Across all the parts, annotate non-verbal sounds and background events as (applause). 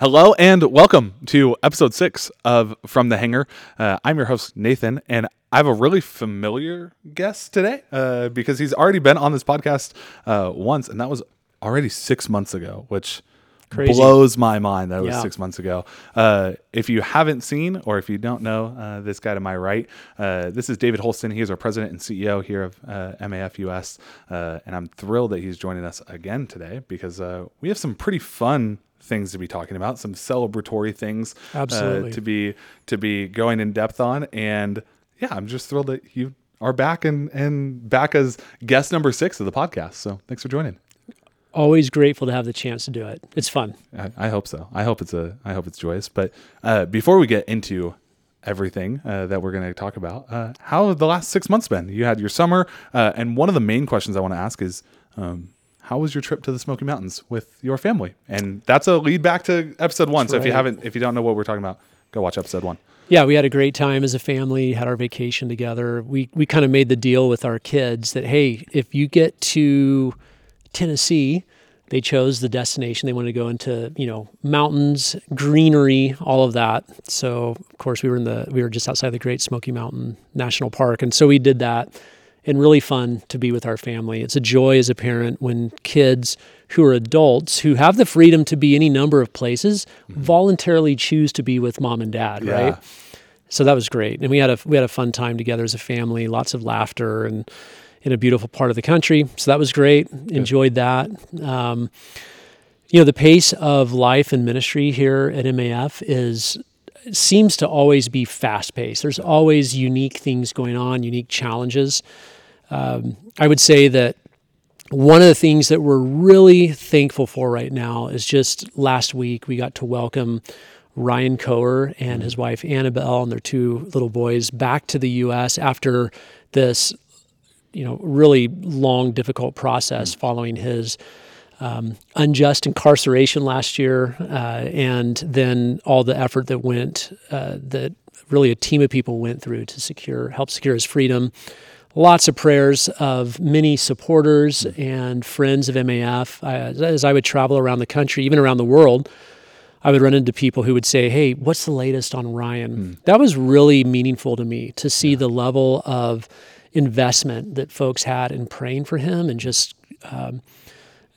Hello and welcome to episode six of From the Hangar. Uh, I'm your host, Nathan, and I have a really familiar guest today uh, because he's already been on this podcast uh, once, and that was already six months ago, which Crazy. blows my mind that it was six months ago. Uh, if you haven't seen or if you don't know uh, this guy to my right, uh, this is David Holsten. He is our president and CEO here of uh, MAF US, uh, and I'm thrilled that he's joining us again today because uh, we have some pretty fun things to be talking about, some celebratory things uh, to be to be going in depth on, and yeah, I'm just thrilled that you are back and and back as guest number six of the podcast. So thanks for joining. Always grateful to have the chance to do it. It's fun. I, I hope so. I hope it's a. I hope it's joyous. But uh, before we get into everything uh, that we're going to talk about, uh, how have the last six months been? You had your summer, uh, and one of the main questions I want to ask is, um, how was your trip to the Smoky Mountains with your family? And that's a lead back to episode one. so if you haven't, if you don't know what we're talking about, go watch episode one. Yeah, we had a great time as a family, had our vacation together. We we kind of made the deal with our kids that hey, if you get to Tennessee, they chose the destination they wanted to go into, you know, mountains, greenery, all of that. So, of course, we were in the we were just outside the Great Smoky Mountain National Park, and so we did that. And really fun to be with our family. It's a joy as a parent when kids who are adults who have the freedom to be any number of places voluntarily choose to be with mom and dad, Yeah. right? So that was great, and we had a we had a fun time together as a family. Lots of laughter and in a beautiful part of the country. So that was great. Enjoyed that. Um, you know, the pace of life and ministry here at MAF is seems to always be fast paced. There's always unique things going on, unique challenges. Um, I would say that one of the things that we're really thankful for right now is just last week we got to welcome Ryan Koher and his wife Annabelle and their two little boys back to the U.S. after this, you know, really long, difficult process following his um, unjust incarceration last year, uh, and then all the effort that went uh, that really a team of people went through to secure help secure his freedom. Lots of prayers of many supporters and friends of MAF. Uh, as I would travel around the country, even around the world, I would run into people who would say, "Hey, what's the latest on Ryan?" That was really meaningful to me to see the level of investment that folks had in praying for him and just um,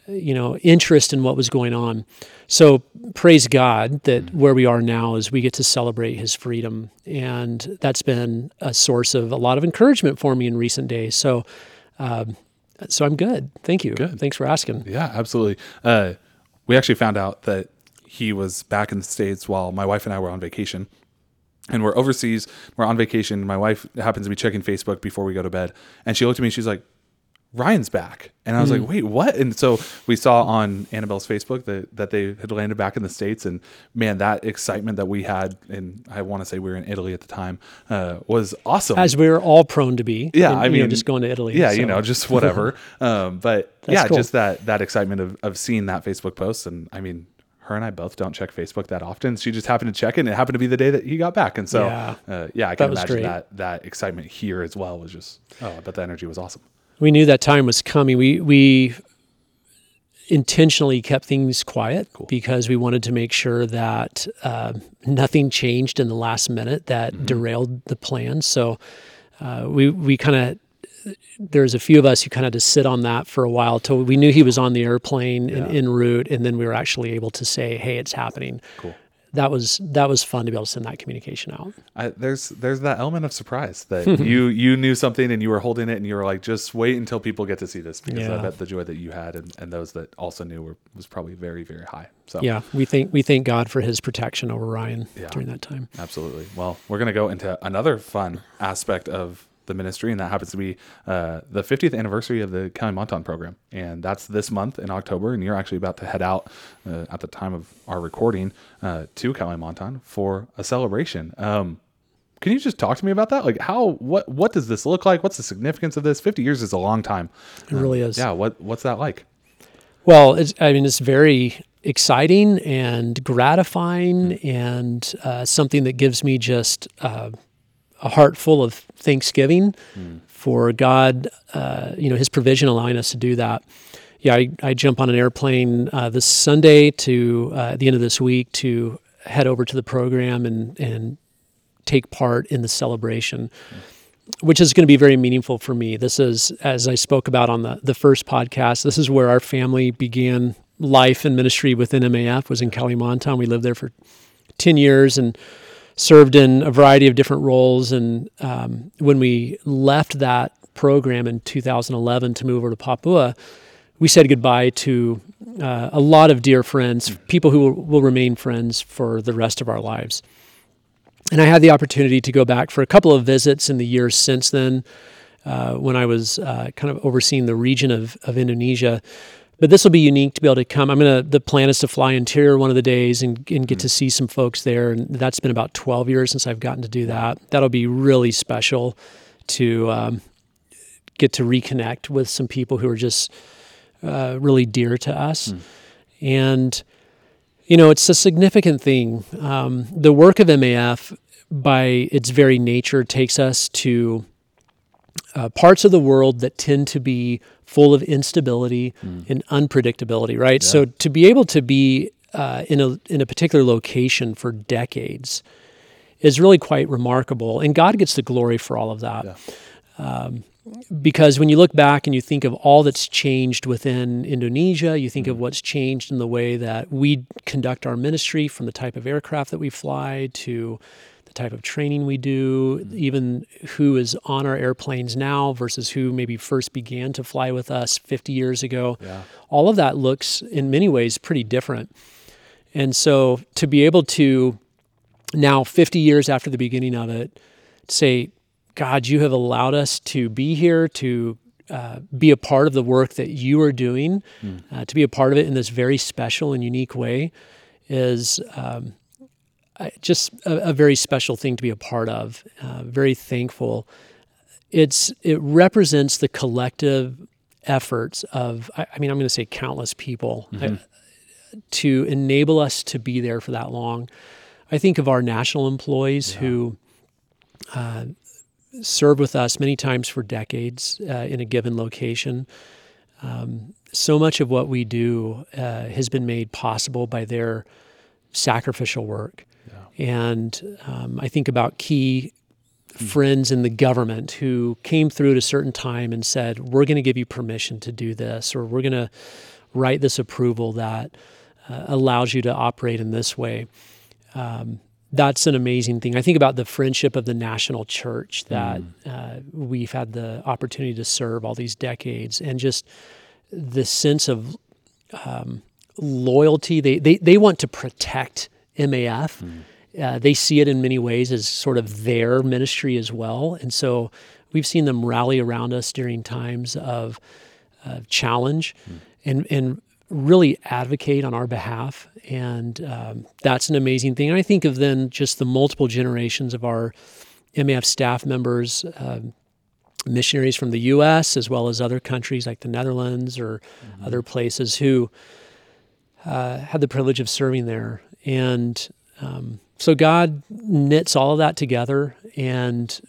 you know interest in what was going on. So praise God that where we are now is we get to celebrate his freedom, and that's been a source of a lot of encouragement for me in recent days. So. Um, so I'm good. Thank you. Good. Thanks for asking. Yeah, absolutely. Uh, we actually found out that he was back in the states while my wife and I were on vacation. And we're overseas. We're on vacation. My wife happens to be checking Facebook before we go to bed, and she looked at me. She's like, "Ryan's back," and I was like, "Wait, what?" And so we saw on Annabelle's Facebook that that they had landed back in the states, and man, that excitement that we had, and I want to say we were in Italy at the time, uh, was awesome. As we're all prone to be. Yeah, in, I you know, mean, just going to Italy. Yeah, so. you know, just whatever. (laughs) um, but That's yeah, cool. just that that excitement of of seeing that Facebook post, and I mean, her and I both don't check Facebook that often. She just happened to check it, and it happened to be the day that he got back, and so Yeah. uh, yeah, I can imagine great. that that excitement here as well was just oh, I bet the energy was awesome. We knew that time was coming. We we intentionally kept things quiet because we wanted to make sure that uh, nothing changed in the last minute that derailed the plan. So uh, we we kind of there's a few of us who kind of just sit on that for a while till we knew he was on the airplane and en route, and then we were actually able to say, "Hey, it's happening." Cool. That was that was fun to be able to send that communication out. I, there's there's that element of surprise that (laughs) you you knew something and you were holding it and you were like just wait until people get to see this because I bet the joy that you had and, and those that also knew were was probably very very high. So Yeah, we thank we thank God for His protection over Ryan Yeah. during that time. Absolutely. Well, we're going to go into another fun aspect of the ministry, and that happens to be uh, the 50th anniversary of the Kalimantan program. And that's this month in October. And you're actually about to head out uh, at the time of our recording uh, to Kalimantan for a celebration. Um, can you just talk to me about that? Like, how, what, what does this look like? What's the significance of this? 50 years is a long time. It really is. Yeah. What, what's that like? Well, it's, I mean, it's very exciting and gratifying, and uh, something that gives me just uh, a heart full of thanksgiving for God, uh, you know, His provision allowing us to do that. yeah, I, I jump on an airplane uh, this Sunday to uh, at the end of this week to head over to the program and and take part in the celebration, which is going to be very meaningful for me. This is, as I spoke about on the the first podcast, this is where our family began life and ministry within MAF. Was in Kalimantan. We lived there for ten years and served in a variety of different roles. And um, when we left that program in 2011 to move over to Papua, we said goodbye to uh, a lot of dear friends, people who will, will, remain friends for the rest of our lives. And I had the opportunity to go back for a couple of visits in the years since then, uh, when I was uh, kind of overseeing the region of, of Indonesia. But this will be unique to be able to come. I'm gonna. The plan is to fly interior one of the days and, and get mm-hmm. to see some folks there. And that's been about 12 years since I've gotten to do that. That'll be really special to um, get to reconnect with some people who are just uh, really dear to us. Mm. And, you know, it's a significant thing. Um, the work of MAF, by its very nature, takes us to uh, parts of the world that tend to be full of instability mm. and unpredictability, right? Yeah. So to be able to be uh, in a in a particular location for decades is really quite remarkable, and God gets the glory for all of that. Yeah. Um, because when you look back and you think of all that's changed within Indonesia, you think mm. of what's changed in the way that we conduct our ministry from the type of aircraft that we fly to the type of training we do, mm. even who is on our airplanes now versus who maybe first began to fly with us 50 years ago. Yeah. All of that looks in many ways pretty different. And so to be able to now 50 years after the beginning of it say God, you have allowed us to be here, to uh, be a part of the work that you are doing, mm. uh, to be a part of it in this very special and unique way is um, just a, a, very special thing to be a part of. Uh, very thankful. It's it represents the collective efforts of I, I mean I'm going to say countless people mm-hmm. I, to enable us to be there for that long. I think of our national employees yeah. who uh, served with us many times for decades uh, in a given location. Um, so much of what we do uh, has been made possible by their sacrificial work. Yeah. And um, I think about key mm. friends in the government who came through at a certain time and said, We're going to give you permission to do this, or we're going to write this approval that uh, allows you to operate in this way. Um, that's an amazing thing. I think about the friendship of the national church that mm. uh, we've had the opportunity to serve all these decades, and just the sense of um, loyalty. They, they they want to protect MAF. Mm. Uh, they see it in many ways as sort of their ministry as well, and so we've seen them rally around us during times of uh, challenge, mm. and and really advocate on our behalf. And um, that's an amazing thing. And I think of then just the multiple generations of our MAF staff members, uh, missionaries from the U.S. as well as other countries like the Netherlands or mm-hmm. other places who uh, had the privilege of serving there. And um, so God knits all of that together. And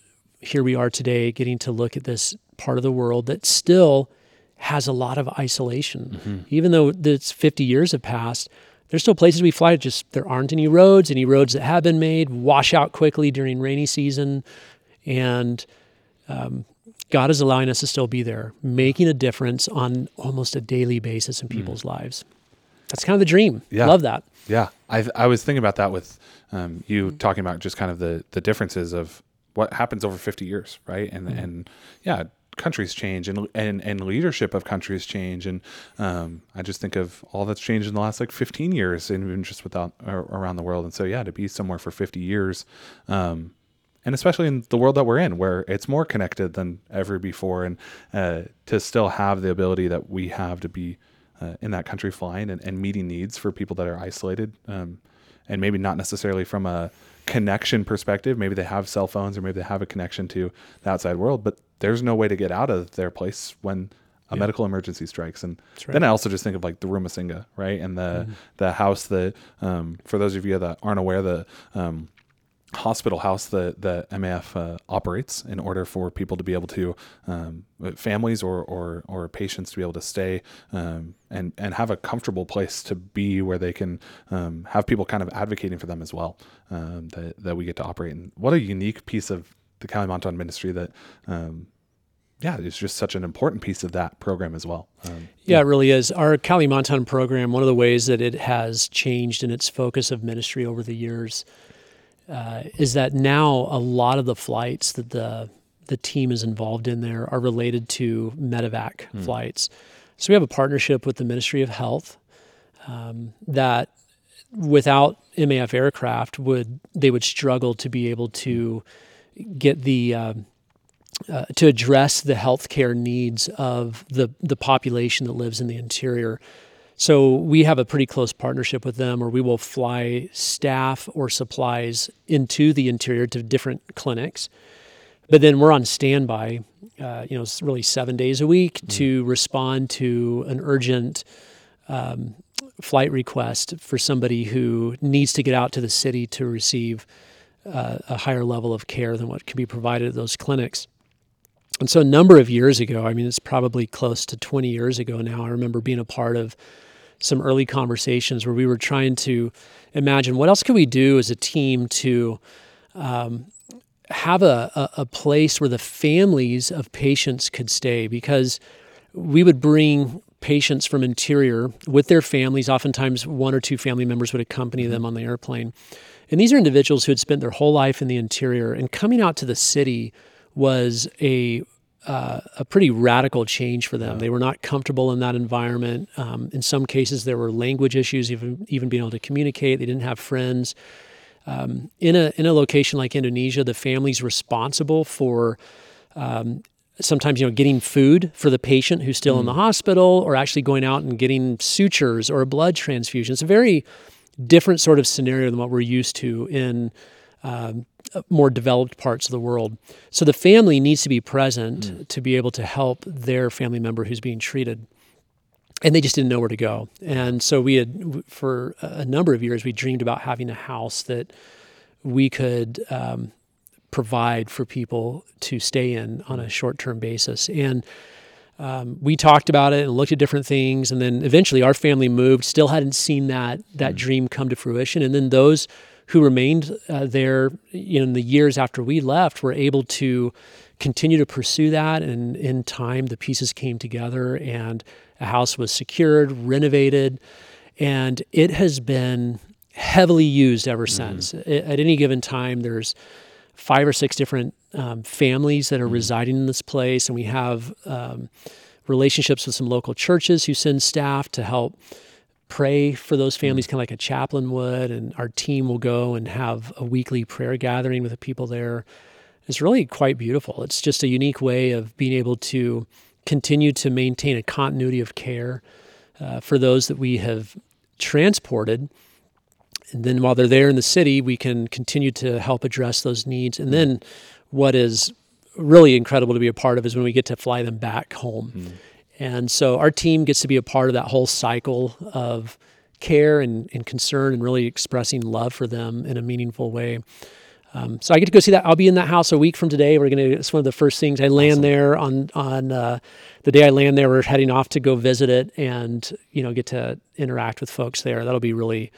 here we are today getting to look at this part of the world that still – has a lot of isolation. Mm-hmm. Even though it's 50 years have passed, there's still places we fly. To just there aren't any roads. Any roads that have been made wash out quickly during rainy season, and um, God is allowing us to still be there, making a difference on almost a daily basis in mm. people's mm. lives. That's kind of the dream. Yeah. Love that. Yeah, I I was thinking about that with um, you talking about just kind of the the differences of what happens over 50 years, right? And mm. and yeah, countries change and and, and leadership of countries change and um, I just think of all that's changed in the last like 15 years and even just without around the world and so yeah to be somewhere for 50 years um, and especially in the world that we're in where it's more connected than ever before and uh, to still have the ability that we have to be uh, in that country flying and, and, meeting needs for people that are isolated um, and maybe not necessarily from a connection perspective maybe they have cell phones or maybe they have a connection to the outside world but there's no way to get out of their place when a yeah. medical emergency strikes. And right. then I also just think of like the Rumah right? And the mm-hmm. the house that um, for those of you that aren't aware, the um, hospital house that the MAF uh, operates in order for people to be able to um, families or, or or patients to be able to stay um, and and have a comfortable place to be where they can um, have people kind of advocating for them as well um, that that we get to operate and what a unique piece of the Kalimantan ministry that um, yeah, it's just such an important piece of that program as well. Um, yeah, it really is. Our Kalimantan program, one of the ways that it has changed in its focus of ministry over the years uh, is that now a lot of the flights that the the team is involved in there are related to medevac mm. flights. So we have a partnership with the Ministry of Health um, that without MAF aircraft would they would struggle to be able to get the uh, uh, to address the healthcare needs of the the population that lives in the interior. So we have a pretty close partnership with them, where we will fly staff or supplies into the interior to different clinics, but then we're on standby. Uh, you know, it's really seven days a week mm. to respond to an urgent um, flight request for somebody who needs to get out to the city to receive uh, a higher level of care than what can be provided at those clinics. And so, a number of years ago, I mean, it's probably close to 20 years ago now, I remember being a part of some early conversations where we were trying to imagine what else could we do as a team to um, have a, a, a place where the families of patients could stay. Because we would bring patients from interior with their families. Oftentimes one or two family members would accompany them on the airplane. And these are individuals who had spent their whole life in the interior and coming out to the city was a uh, a pretty radical change for them. Yeah. They were not comfortable in that environment. Um, in some cases, there were language issues, even even being able to communicate. They didn't have friends. Um, in a in a location like Indonesia, the family's responsible for um, sometimes you know getting food for the patient who's still mm. in the mm. hospital, or actually going out and getting sutures or a blood transfusion. It's a very different sort of scenario than what we're used to in um, more developed parts of the world. So the family needs to be present mm. to be able to help their family member who's being treated. And they just didn't know where to go. And so we had, for a number of years, we dreamed about having a house that we could um, provide for people to stay in on a short term basis. And um, we talked about it and looked at different things. And then eventually our family moved, still hadn't seen that, that mm. dream come to fruition. And then those who remained uh, there in the years after we left were able to continue to pursue that. And in time, the pieces came together and a house was secured, renovated, and it has been heavily used ever mm-hmm. since. At any given time, there's five or six different um, families that are mm-hmm. residing in this place, and we have um, relationships with some local churches who send staff to help pray for those families, mm. kind of like a chaplain would, and our team will go and have a weekly prayer gathering with the people there. It's really quite beautiful. It's just a unique way of being able to continue to maintain a continuity of care uh, for those that we have transported. And then while they're there in the city, we can continue to help address those needs. And then what is really incredible to be a part of is when we get to fly them back home. Mm. And so our team gets to be a part of that whole cycle of care and, and concern and really expressing love for them in a meaningful way. Um, so I get to go see that. I'll be in that house a week from today. We're gonna. It's one of the first things I land awesome. there on on uh, the day I land there. We're heading off to go visit it and you know get to interact with folks there. That'll be really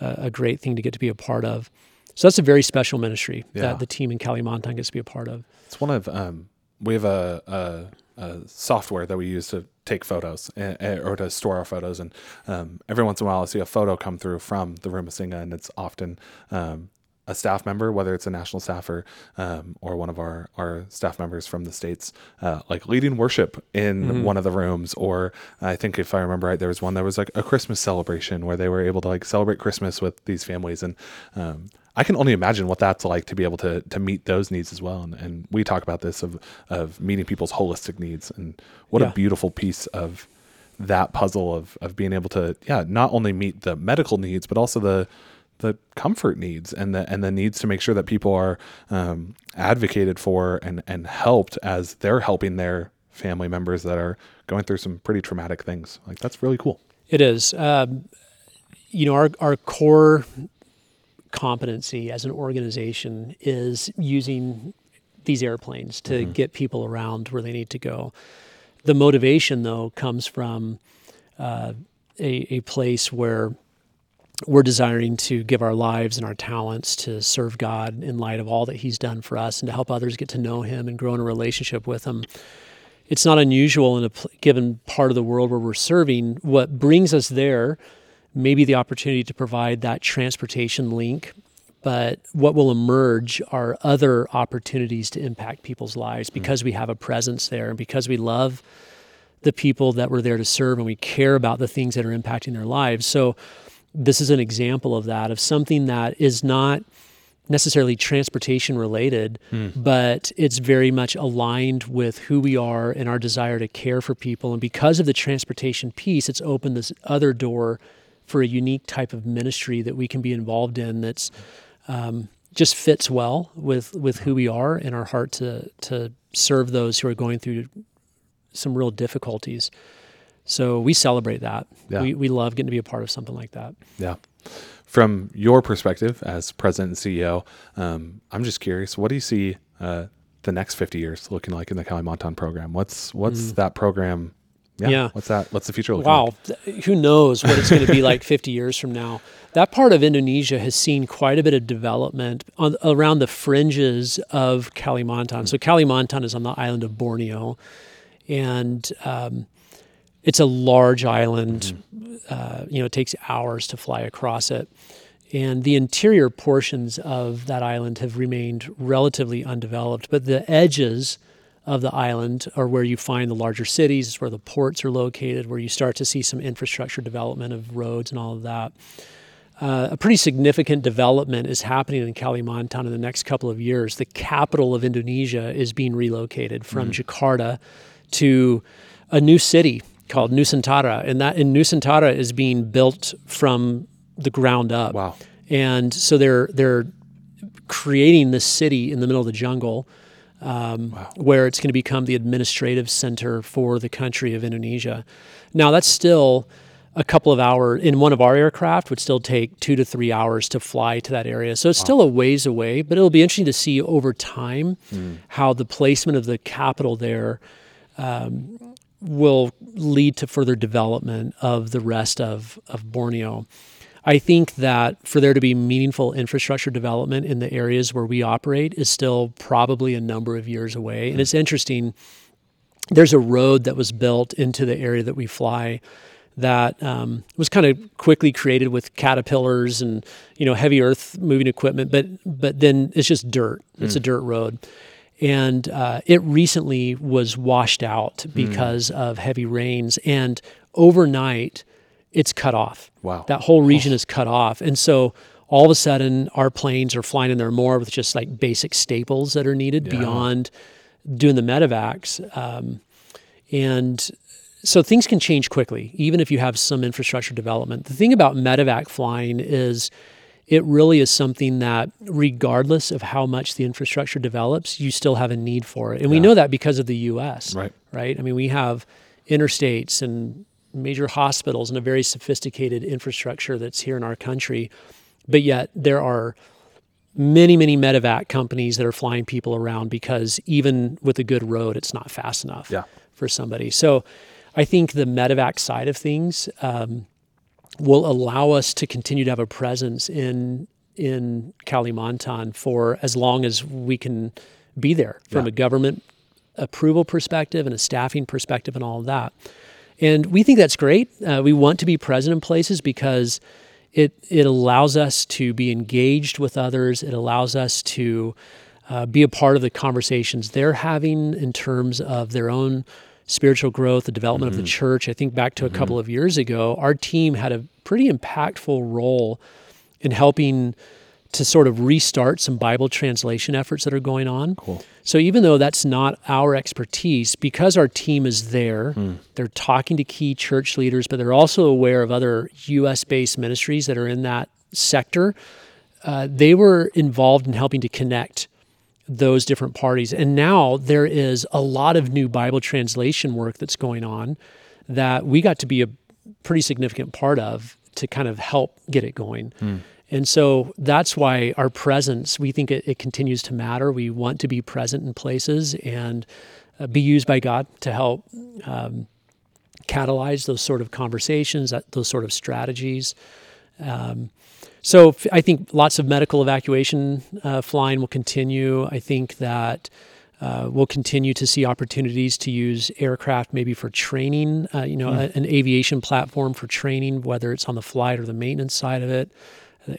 uh, a great thing to get to be a part of. So that's a very special ministry yeah. that the team in Kalimantan gets to be a part of. It's one of um, we have a, a uh, software that we use to take photos eh, eh, or to store our photos. And um, every once in a while, I see a photo come through from the Rumah Singgah, and it's often um, a staff member, whether it's a national staffer um, or one of our, our staff members from the states, uh, like leading worship in mm-hmm. one of the rooms. Or I think if I remember right, there was one that was like a Christmas celebration where they were able to like celebrate Christmas with these families. And um, I can only imagine what that's like to be able to to meet those needs as well. And, and we talk about this of of meeting people's holistic needs, and what yeah. a beautiful piece of that puzzle of of being able to yeah not only meet the medical needs but also the the comfort needs and the and the needs to make sure that people are um, advocated for and and helped as they're helping their family members that are going through some pretty traumatic things. Like that's really cool. It is. Um, you know, our our core competency as an organization is using these airplanes to Mm-hmm. get people around where they need to go. The motivation, though, comes from uh, a, a place where we're desiring to give our lives and our talents to serve God in light of all that He's done for us and to help others get to know Him and grow in a relationship with Him. It's not unusual in a given part of the world where we're serving. What brings us there may be the opportunity to provide that transportation link, but what will emerge are other opportunities to impact people's lives hmm. because we have a presence there and because we love the people that we're there to serve and we care about the things that are impacting their lives. So, this is an example of that, of something that is not necessarily transportation related, hmm. but it's very much aligned with who we are and our desire to care for people. And because of the transportation piece, it's opened this other door for a unique type of ministry that we can be involved in that's um, just fits well with, with who we are and our heart to, to serve those who are going through some real difficulties. So we celebrate that. Yeah. We, we love getting to be a part of something like that. Yeah. From your perspective as president and CEO, um, I'm just curious, what do you see uh, the next 50 years looking like in the Kalimantan program? What's what's that program? Yeah, Mm. Yeah. What's that? What's the future looking Wow, like? who knows what it's going to be like (laughs) 50 years from now? That part of Indonesia has seen quite a bit of development on, around the fringes of Kalimantan. So Kalimantan is on the island of Borneo, and um, it's a large island. Uh, you know, it takes hours to fly across it. And the interior portions of that island have remained relatively undeveloped, but the edges of the island are where you find the larger cities, it's where the ports are located, where you start to see some infrastructure development of roads and all of that. Uh, a pretty significant development is happening in Kalimantan in the next couple of years. The capital of Indonesia is being relocated from Jakarta to a new city called Nusantara, and that in Nusantara is being built from the ground up. Wow. And so they're they're creating this city in the middle of the jungle um, where it's going to become the administrative center for the country of Indonesia. Now, that's still a couple of hours in one of our aircraft would still take two to three hours to fly to that area. So it's still a ways away, but it'll be interesting to see over time how the placement of the capital there um, will lead to further development of the rest of, of Borneo. I think that for there to be meaningful infrastructure development in the areas where we operate is still probably a number of years away. And it's interesting, there's a road that was built into the area that we fly that um, was kind of quickly created with caterpillars and you know heavy earth moving equipment, but but then it's just dirt. It's a dirt road, and uh, it recently was washed out because of heavy rains, and overnight it's cut off. Wow. That whole region is cut off, and so all of a sudden our planes are flying in there more with just like basic staples that are needed beyond doing the medevacs. Um, and so things can change quickly, even if you have some infrastructure development. The thing about medevac flying is it really is something that, regardless of how much the infrastructure develops, you still have a need for it. And we know that because of the US. Right. Right. I mean, we have interstates and major hospitals and a very sophisticated infrastructure that's here in our country. But yet there are many, many medevac companies that are flying people around because even with a good road, it's not fast enough Yeah. for somebody. So I think the medevac side of things um, will allow us to continue to have a presence in in Kalimantan for as long as we can be there from Yeah. a government approval perspective and a staffing perspective and all of that. And we think that's great. Uh, we want to be present in places because it it allows us to be engaged with others. It allows us to uh, be a part of the conversations they're having in terms of their own spiritual growth, the development of the church. I think back to a couple of years ago, our team had a pretty impactful role in helping to sort of restart some Bible translation efforts that are going on. Cool. So even though that's not our expertise, because our team is there, they're talking to key church leaders, but they're also aware of other U.S. based ministries that are in that sector. Uh, they were involved in helping to connect those different parties. And now there is a lot of new Bible translation work that's going on that we got to be a pretty significant part of to kind of help get it going. And so that's why our presence, we think it, it continues to matter. We want to be present in places and uh, be used by God to help um, catalyze those sort of conversations, those sort of strategies. Um, so I think lots of medical evacuation uh, flying will continue. I think that uh, we'll continue to see opportunities to use aircraft maybe for training, uh, you know, mm. a, an aviation platform for training, whether it's on the flight or the maintenance side of it.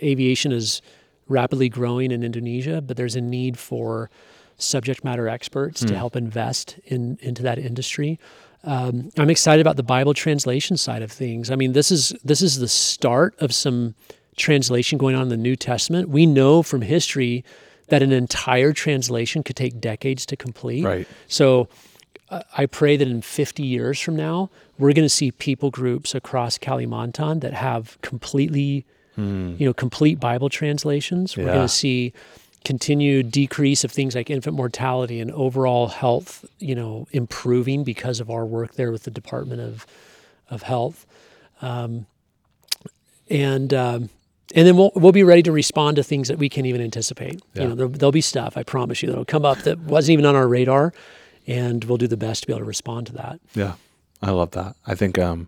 Aviation is rapidly growing in Indonesia, but there's a need for subject matter experts mm. to help invest in into that industry. Um, I'm excited about the Bible translation side of things. I mean, this is this is the start of some translation going on in the New Testament. We know from history that an entire translation could take decades to complete. Right. So uh, I pray that in 50 years from now, we're going to see people groups across Kalimantan that have completely, mm. you know, complete Bible translations. We're yeah. going to see continued decrease of things like infant mortality and overall health, you know, improving because of our work there with the Department of of Health. Um, and um, and then we'll we'll be ready to respond to things that we can't even anticipate. Yeah. You know, there, will be stuff I promise you that'll come up that wasn't even on our radar, and we'll do the best to be able to respond to that. Yeah, I love that. I think, um,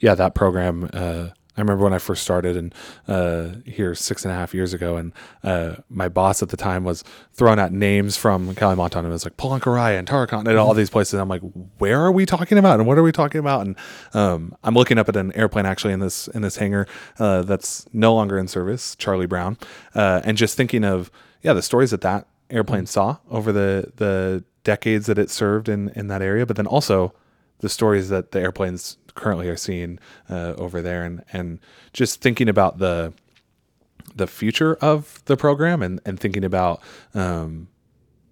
yeah, that program. Uh, I remember when I first started and uh, here six and a half years ago, and uh, my boss at the time was throwing out names from Kalimantan and it was like Palangkaraya and Tarakan and all these places. And I'm like, where are we talking about and what are we talking about? And um, I'm looking up at an airplane actually in this in this hangar uh, that's no longer in service, Charlie Brown, uh, and just thinking of yeah the stories that that airplane saw over the the decades that it served in in that area, but then also the stories that the airplanes currently are seeing uh, over there, and and just thinking about the the future of the program and and thinking about um,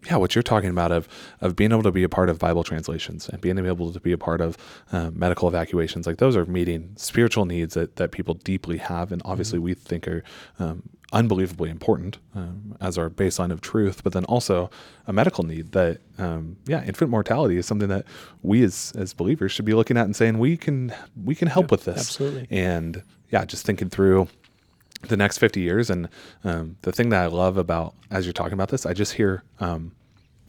yeah, what you're talking about of of being able to be a part of Bible translations and being able to be a part of um, medical evacuations, like those are meeting spiritual needs that, that people deeply have, and obviously mm-hmm. we think are um, unbelievably important um, as our baseline of truth, but then also a medical need that, um, yeah, infant mortality is something that we as as believers should be looking at and saying we can we can help yeah, with this, absolutely, and yeah, just thinking through the next 50 years. And um, the thing that I love about, as you're talking about this, I just hear um,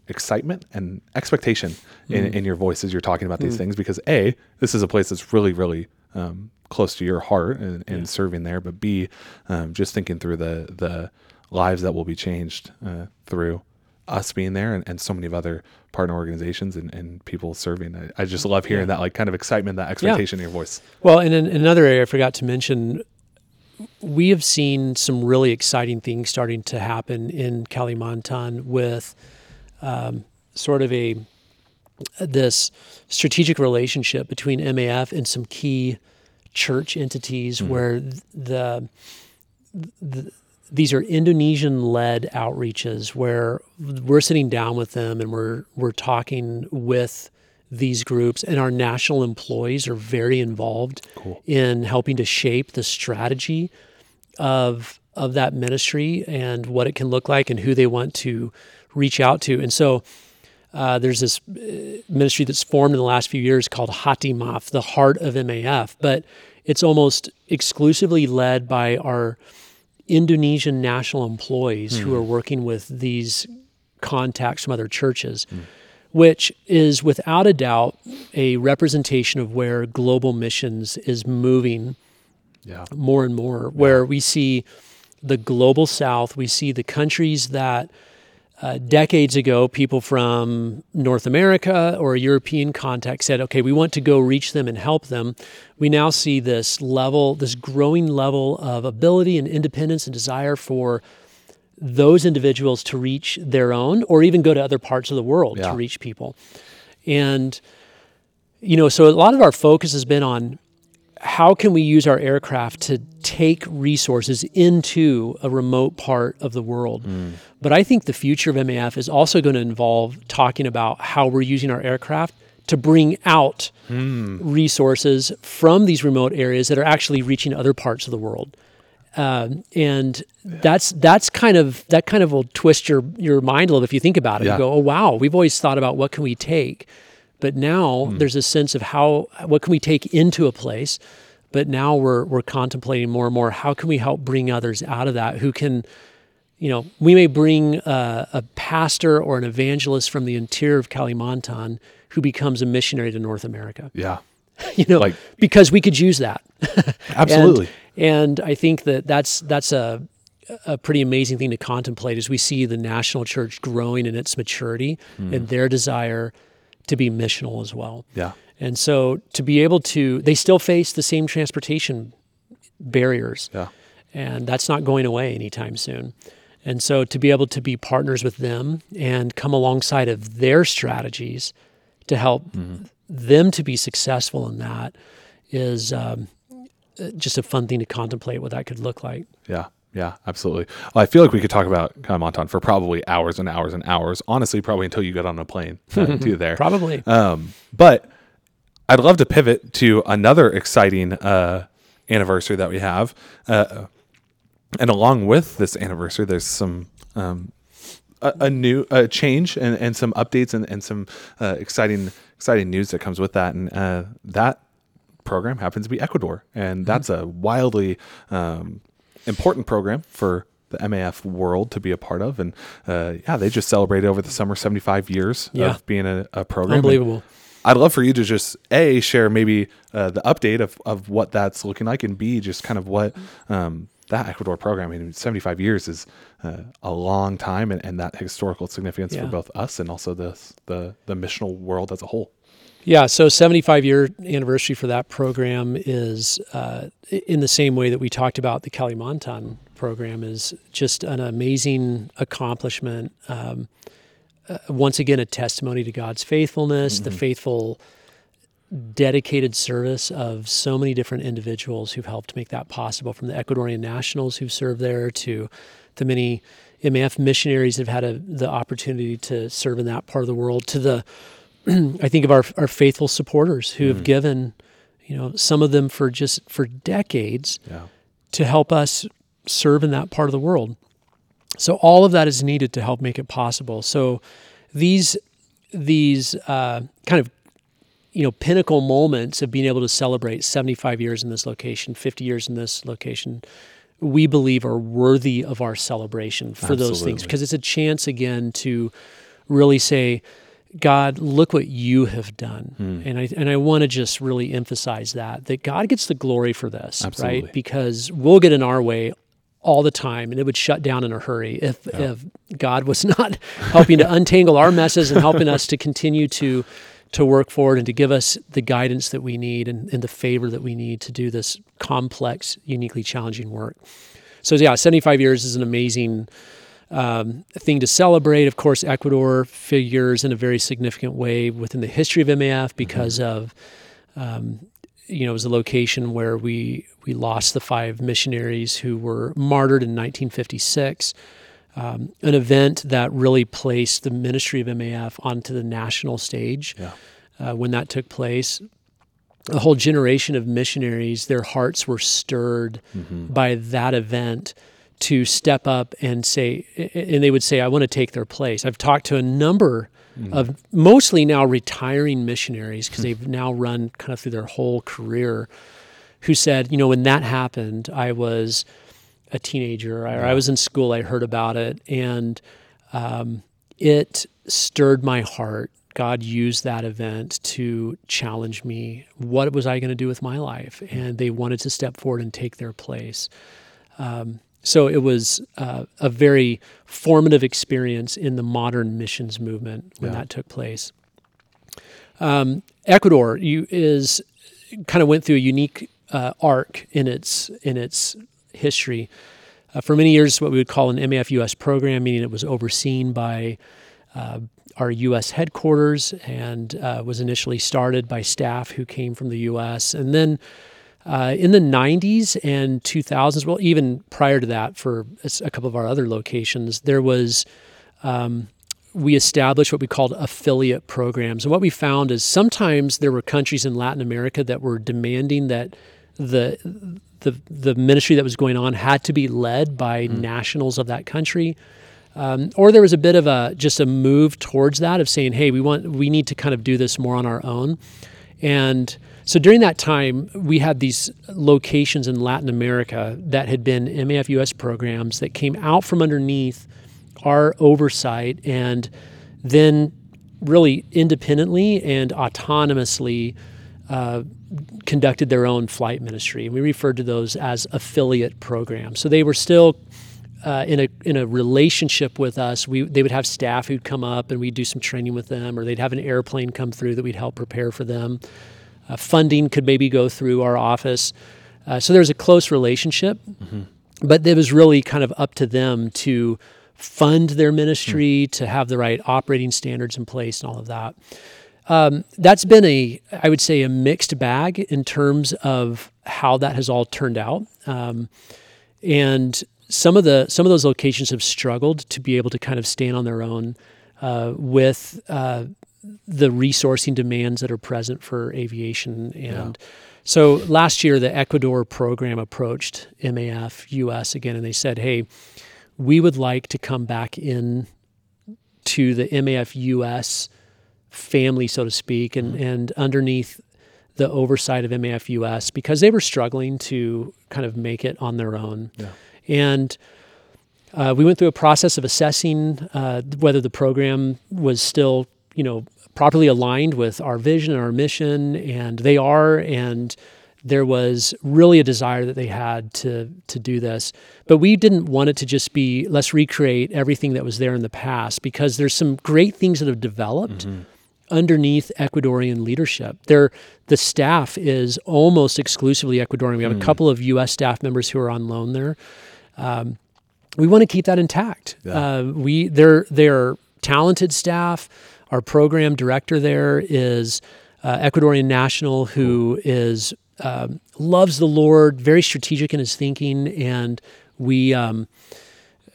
excitement and expectation mm. in, in your voice as you're talking about mm. these things because A, this is a place that's really, really um, close to your heart and, and yeah. serving there. But B, um, just thinking through the, the lives that will be changed uh, through us being there and, and, so many of other partner organizations and, and people serving. I, I, just love hearing yeah. that like kind of excitement, that expectation yeah. in your voice. Well, and in, another area I forgot to mention, we have seen some really exciting things starting to happen in Kalimantan with um, sort of a this strategic relationship between MAF and some key church entities mm-hmm. where the, the these are Indonesian led outreaches where we're sitting down with them and we're we're talking with these groups, and our national employees are very involved cool. in helping to shape the strategy of of that ministry and what it can look like and who they want to reach out to. And so uh, there's this uh, ministry that's formed in the last few years called Hatimaf, the heart of MAF, but it's almost exclusively led by our Indonesian national employees mm. who hmm. are working with these contacts from other churches. Mm which is without a doubt a representation of where global missions is moving yeah. more and more, where yeah. we see the global south, we see the countries that uh, decades ago, people from North America or a European context said, okay, we want to go reach them and help them. We now see this level, this growing level of ability and independence and desire for those individuals to reach their own or even go to other parts of the world yeah. to reach people. And, you know, so a lot of our focus has been on how can we use our aircraft to take resources into a remote part of the world. Mm. But I think the future of MAF is also going to involve talking about how we're using our aircraft to bring out mm. resources from these remote areas that are actually reaching other parts of the world. Um, and that's that's kind of that kind of will twist your your mind a little if you think about it. Yeah. You go, oh wow, we've always thought about what can we take, but now mm. there's a sense of how what can we take into a place, but now we're we're contemplating more and more how can we help bring others out of that who can you know we may bring a, a pastor or an evangelist from the interior of Kalimantan who becomes a missionary to North America Yeah. (laughs) you know Like- because we could use that (laughs) Absolutely. and, and I think that that's that's a a pretty amazing thing to contemplate as we see the national church growing in its maturity and their desire to be missional as well. yeah. And so to be able to, they still face the same transportation barriers, Yeah. and that's not going away anytime soon. And so to be able to be partners with them and come alongside of their strategies to help them to be successful in that is um, just a fun thing to contemplate what that could look like. Yeah. Yeah, absolutely. Well, I feel like we could talk about Kalimantan for probably hours and hours and hours. Honestly, probably until you get on a plane uh, (laughs) to there. Probably. Um, but I'd love to pivot to another exciting uh, anniversary that we have. Uh, and along with this anniversary, there's some um, a, a new a change and, and some updates and, and some uh, exciting exciting news that comes with that. And uh, that program happens to be Ecuador, and that's a wildly um, important program for the MAF world to be a part of. And uh, yeah, they just celebrated over the summer 75 years Yeah. of being a, a program. And Unbelievable. I'd love for you to just a share maybe uh, the update of, of what that's looking like, and b just kind of what um, that Ecuador program. I mean, 75 years is uh, a long time, and, and that historical significance Yeah. for both us and also the the the missional world as a whole. Yeah, so 75 year anniversary for that program is uh, in the same way that we talked about the Kalimantan program is just an amazing accomplishment. Um, uh, once again, a testimony to God's faithfulness, the faithful, dedicated service of so many different individuals who've helped make that possible, from the Ecuadorian nationals who've served there to the many MAF missionaries that have had a, the opportunity to serve in that part of the world, to the (clears throat) I think of our our faithful supporters who have given, you know, some of them for just for decades Yeah, to help us serve in that part of the world. So all of that is needed to help make it possible. So these these uh, kind of you know pinnacle moments of being able to celebrate 75 years in this location, 50 years in this location, we believe are worthy of our celebration for those things because it's a chance again to really say God, look what you have done. Hmm. And I and I want to just really emphasize that that God gets the glory for this, Absolutely. right? Because we'll get in our way all the time and it would shut down in a hurry if if God was (laughs) not helping to untangle our messes and helping us to continue to to work forward and to give us the guidance that we need and, and the favor that we need to do this complex, uniquely challenging work. So yeah, 75 years is an amazing um, thing to celebrate. Of course, Ecuador figures in a very significant way within the history of MAF because of, um, you know, it was a location where we we lost the five missionaries who were martyred in 1956. Um, an event that really placed the ministry of MAF onto the national stage yeah, uh, when that took place. A whole generation of missionaries, their hearts were stirred by that event to step up and say, and they would say, I want to take their place. I've talked to a number of mostly now retiring missionaries because they've now run kind of through their whole career who said, you know, when that happened, I was a teenager or I was in school, I heard about it, and um, it stirred my heart. God used that event to challenge me. What was I going to do with my life? And they wanted to step forward and take their place. Um, so it was uh, a very formative experience in the modern missions movement when Yeah. that took place. Um, Ecuador you, is kind of went through a unique uh, arc in its in its history. Uh, for many years, what we would call an MAF US program, meaning it was overseen by uh, our U.S. headquarters and uh, was initially started by staff who came from the U.S. And then uh, in the 90s and 2000s, well, even prior to that, for a couple of our other locations, there was um, we established what we called affiliate programs. And what we found is sometimes there were countries in Latin America that were demanding that the the, the ministry that was going on had to be led by nationals of that country. Um, or there was a bit of a just a move towards that of saying, hey, we want we need to kind of do this more on our own. And so during that time, we had these locations in Latin America that had been MAF US programs that came out from underneath our oversight and then really independently and autonomously uh, conducted their own flight ministry. And we referred to those as affiliate programs. So they were still uh, in a in a relationship with us, we they would have staff who'd come up and we'd do some training with them, or they'd have an airplane come through that we'd help prepare for them. Uh, funding could maybe go through our office, uh, so there was a close relationship. Mm-hmm. But it was really kind of up to them to fund their ministry, mm. to have the right operating standards in place, and all of that. Um, that's been a, I would say, a mixed bag in terms of how that has all turned out. Um, and some of the some of those locations have struggled to be able to kind of stand on their own uh, with uh, the resourcing demands that are present for aviation and. Yeah. So last year, the Ecuador program approached MAF US again, and they said, "Hey, we would like to come back in to the MAF US family, so to speak, and, mm-hmm. and underneath the oversight of MAFUS because they were struggling to kind of make it on their own. Yeah. And uh, we went through a process of assessing uh, whether the program was still, you know, properly aligned with our vision and our mission, and they are. And there was really a desire that they had to to do this, but we didn't want it to just be let's recreate everything that was there in the past because there's some great things that have developed. Mm-hmm underneath Ecuadorian leadership. There, the staff is almost exclusively Ecuadorian. We have mm. a couple of U.S. staff members who are on loan there, um, we want to keep that intact. Yeah. Uh, we they're they're talented staff. Our program director there is uh, Ecuadorian national who is um, loves the Lord, very strategic in his thinking, and we. Um,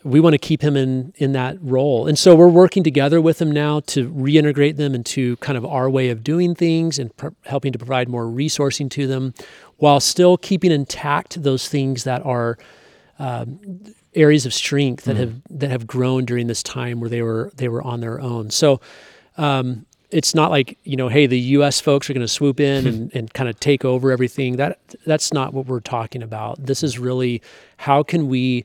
we want to keep him in in that role. And so we're working together with him now to reintegrate them into kind of our way of doing things and pr- helping to provide more resourcing to them while still keeping intact those things that are um, areas of strength that mm. have that have grown during this time where they were they were on their own. So um, it's not like you know, hey, the U.S. folks are going to swoop in and, (laughs) and kind of take over everything. That that's not what we're talking about. This is really how can we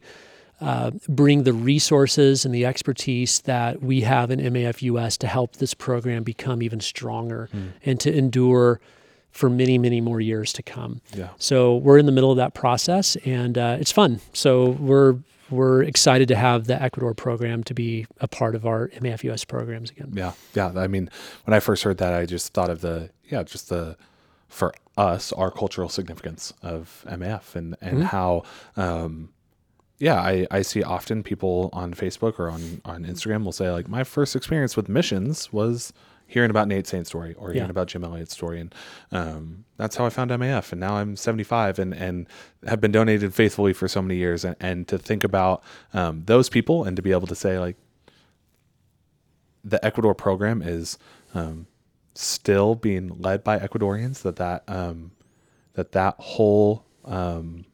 uh, bring the resources and the expertise that we have in MAF US to help this program become even stronger mm. and to endure for many, many more years to come. Yeah. So we're in the middle of that process, and uh, it's fun. So we're we're excited to have the Ecuador program to be a part of our MAFUS programs again. Yeah, yeah. I mean, when I first heard that, I just thought of the yeah, just the for us our cultural significance of MAF and and mm-hmm. how. Um, yeah, I, I see often people on Facebook or on, on Instagram will say like my first experience with missions was hearing about Nate Saint's story or hearing yeah. about Jim Elliot's story. And um, that's how I found MAF. And now I'm 75 and, and have been donated faithfully for so many years. And, and to think about um, those people and to be able to say, like, the Ecuador program is um, still being led by Ecuadorians, that that, um, that, that whole um,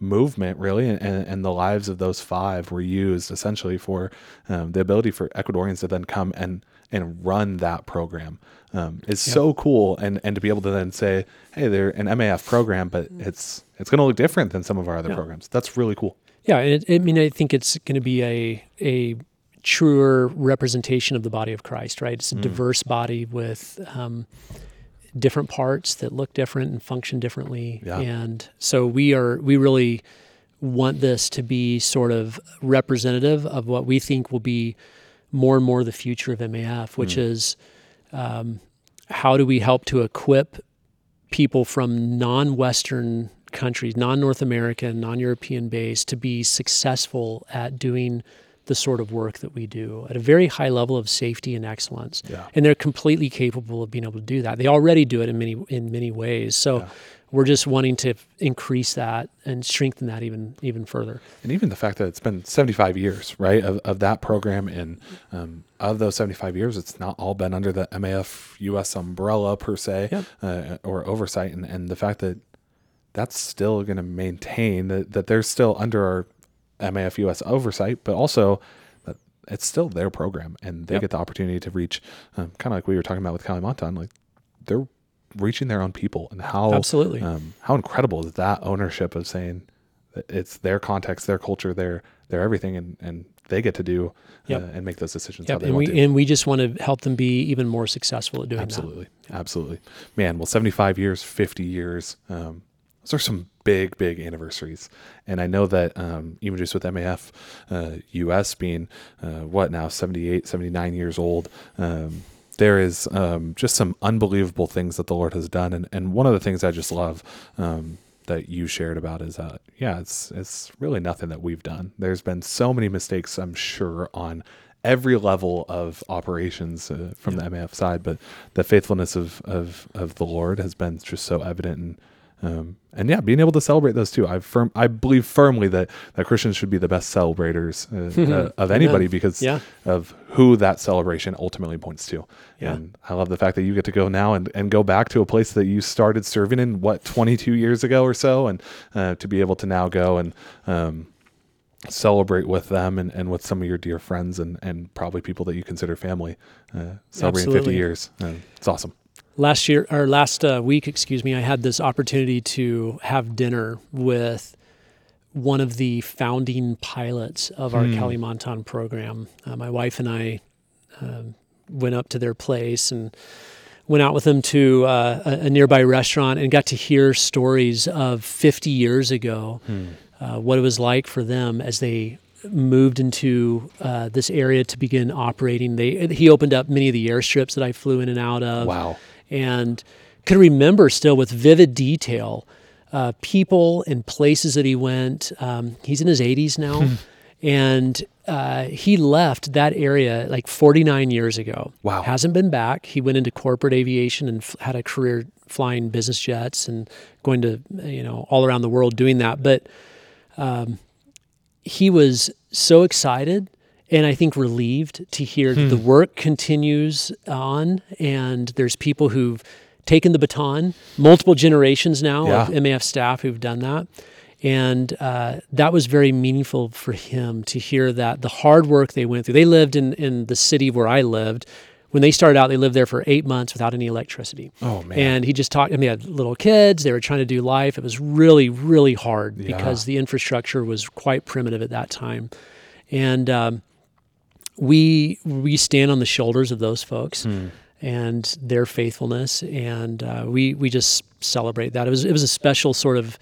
movement really and, and the lives of those five were used essentially for um, the ability for ecuadorians to then come and and run that program um, is yep. so cool and and to be able to then say hey they're an maf program but it's it's going to look different than some of our other yeah. programs that's really cool yeah it, i mean i think it's going to be a a truer representation of the body of christ right it's a mm. diverse body with um, different parts that look different and function differently. Yeah. And so we are we really want this to be sort of representative of what we think will be more and more the future of MAF, which mm. is um, how do we help to equip people from non-Western countries, non-North American, non-European based, to be successful at doing the sort of work that we do at a very high level of safety and excellence. Yeah. And they're completely capable of being able to do that. They already do it in many in many ways. So yeah. we're just wanting to increase that and strengthen that even even further. And even the fact that it's been 75 years, right, of, of that program, and um, of those 75 years, it's not all been under the MAF US umbrella per se yep. uh, or oversight, and, and the fact that that's still going to maintain that, that they're still under our MAF US oversight, but also that it's still their program and they yep. get the opportunity to reach, um, kind of like we were talking about with Kalimantan, like they're reaching their own people and how Absolutely. um, how incredible is that ownership of saying that it's their context, their culture, their their everything, and and they get to do Yep. uh, and make those decisions how Yep. they And want we to. and we just want to help them be even more successful at doing Absolutely, absolutely, man. Well, seventy five years, fifty years. Um, those are some big, big anniversaries, and I know that um, even just with MAF uh, US being uh, what now 78, 79 years old. Um, there is um, just some unbelievable things that the Lord has done, and, and one of the things I just love um, that you shared about is uh, yeah, it's it's really nothing that we've done. There's been so many mistakes, I'm sure, on every level of operations uh, from the MAF side, but the faithfulness of, of of the Lord has been just so evident and um, and yeah, being able to celebrate those too. I firm I believe firmly that that Christians should be the best celebrators uh, (laughs) uh, of anybody because Yeah. of who that celebration ultimately points to. Yeah. And I love the fact that you get to go now and, and go back to a place that you started serving in what 22 years ago or so, and uh, to be able to now go and um, celebrate with them and, and with some of your dear friends and, and probably people that you consider family, uh, celebrating 50 years. Uh, it's awesome. Last year or last uh, week, excuse me, I had this opportunity to have dinner with one of the founding pilots of our Hmm. Kalimantan program. Uh, my wife and I um, went up to their place and went out with them to uh, a, a nearby restaurant and got to hear stories of 50 years ago, uh, what it was like for them as they moved into uh, this area to begin operating. They he opened up many of the airstrips that I flew in and out of Wow. And could remember still with vivid detail uh, people and places that he went. Um, he's in his 80s now, and uh, he left that area like 49 years ago. Wow. Hasn't been back. He went into corporate aviation and f- had a career flying business jets and going to you know all around the world doing that. But um, he was so excited and I think relieved to hear that the work continues on and there's people who've taken the baton, multiple generations now of MAF staff who've done that. And uh, that was very meaningful for him to hear that the hard work they went through. They lived in, in the city where I lived. When they started out, they lived there for eight months without any electricity. Oh, man. And he just talked. I mean, they had little kids. They were trying to do life. It was really, really hard Yeah. because the infrastructure was quite primitive at that time. And um, we we stand on the shoulders of those folks Hmm. and their faithfulness, and uh, we we just celebrate that. It was it was a special sort of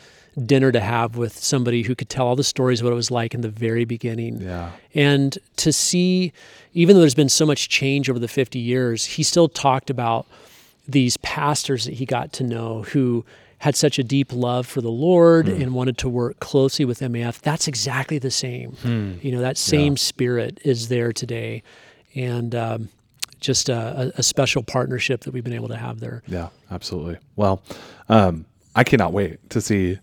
dinner to have with somebody who could tell all the stories of what it was like in the very beginning. Yeah. And to see, even though there's been so much change over the 50 years, he still talked about these pastors that he got to know who had such a deep love for the Lord and wanted to work closely with MAF. That's exactly the same. You know, that same spirit is there today. And um, just a, a special partnership that we've been able to have there. Yeah, absolutely. Well, um, I cannot wait to see.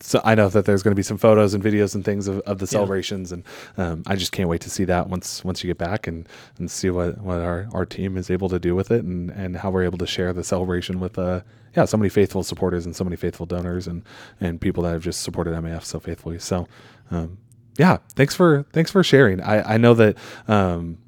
So I know that there's going to be some photos and videos and things of, of the celebrations, and um, I just can't wait to see that once once you get back and, and see what, what our, our team is able to do with it, and, and how we're able to share the celebration with uh yeah so many faithful supporters and so many faithful donors and and people that have just supported MAF so faithfully. So um, yeah, thanks for thanks for sharing. I I know that um,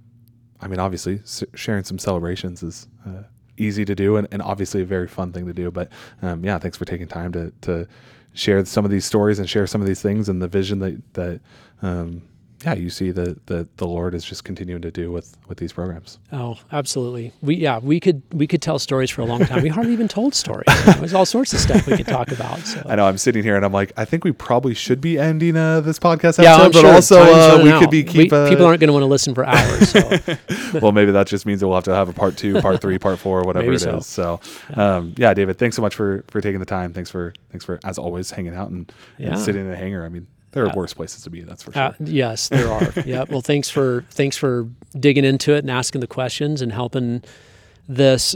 I mean, obviously, sharing some celebrations is uh, easy to do and, and obviously a very fun thing to do. But um, yeah, thanks for taking time to, to share some of these stories and share some of these things and the vision that, that um, yeah, you see that the, the Lord is just continuing to do with, with these programs. Oh, absolutely. We yeah, we could we could tell stories for a long time. We hardly even told stories. You (laughs) know, There's all sorts of stuff we could talk about. So. I know I'm sitting here and I'm like, I think we probably should be ending uh, this podcast episode, Yeah, I'm but sure also uh, we out. could be keep. We- uh, people aren't going to want to listen for hours. So (laughs) well, maybe that just means that we'll have to have a part two, part three, part four, whatever Maybe it is. so. So, um, yeah, David, thanks so much for for taking the time. Thanks for thanks for as always hanging out and, and sitting in the hangar. I mean, there are worse places to be. That's for sure. uh, yes, there are. (laughs) yeah. Well, thanks for thanks for digging into it and asking the questions and helping this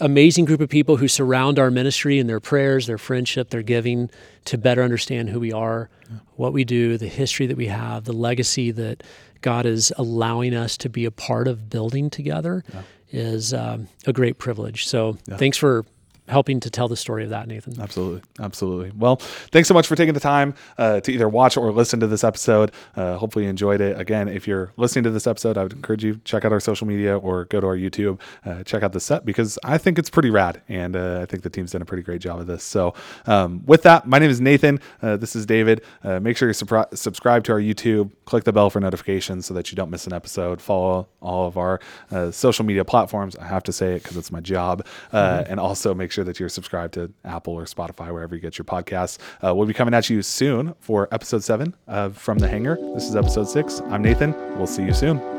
amazing group of people who surround our ministry and their prayers, their friendship, their giving to better understand who we are, what we do, the history that we have, the legacy that God is allowing us to be a part of building together is um, a great privilege. So thanks for helping to tell the story of that, Nathan. Absolutely. Absolutely. Well, thanks so much for taking the time uh, to either watch or listen to this episode. Uh, hopefully you enjoyed it. Again, if you're listening to this episode, I would encourage you check out our social media or go to our YouTube, uh, check out the set because I think it's pretty rad. And uh, I think the team's done a pretty great job of this. So um, with that, my name is Nathan. Uh, this is David. Uh, make sure you supri- subscribe to our YouTube, click the bell for notifications so that you don't miss an episode. Follow all of our uh, social media platforms. I have to say it because it's my job. Uh, And also make sure that you're subscribed to Apple or Spotify, wherever you get your podcasts. Uh, we'll be coming at you soon for episode seven of From the Hangar. This is episode six. I'm Nathan. We'll see you soon.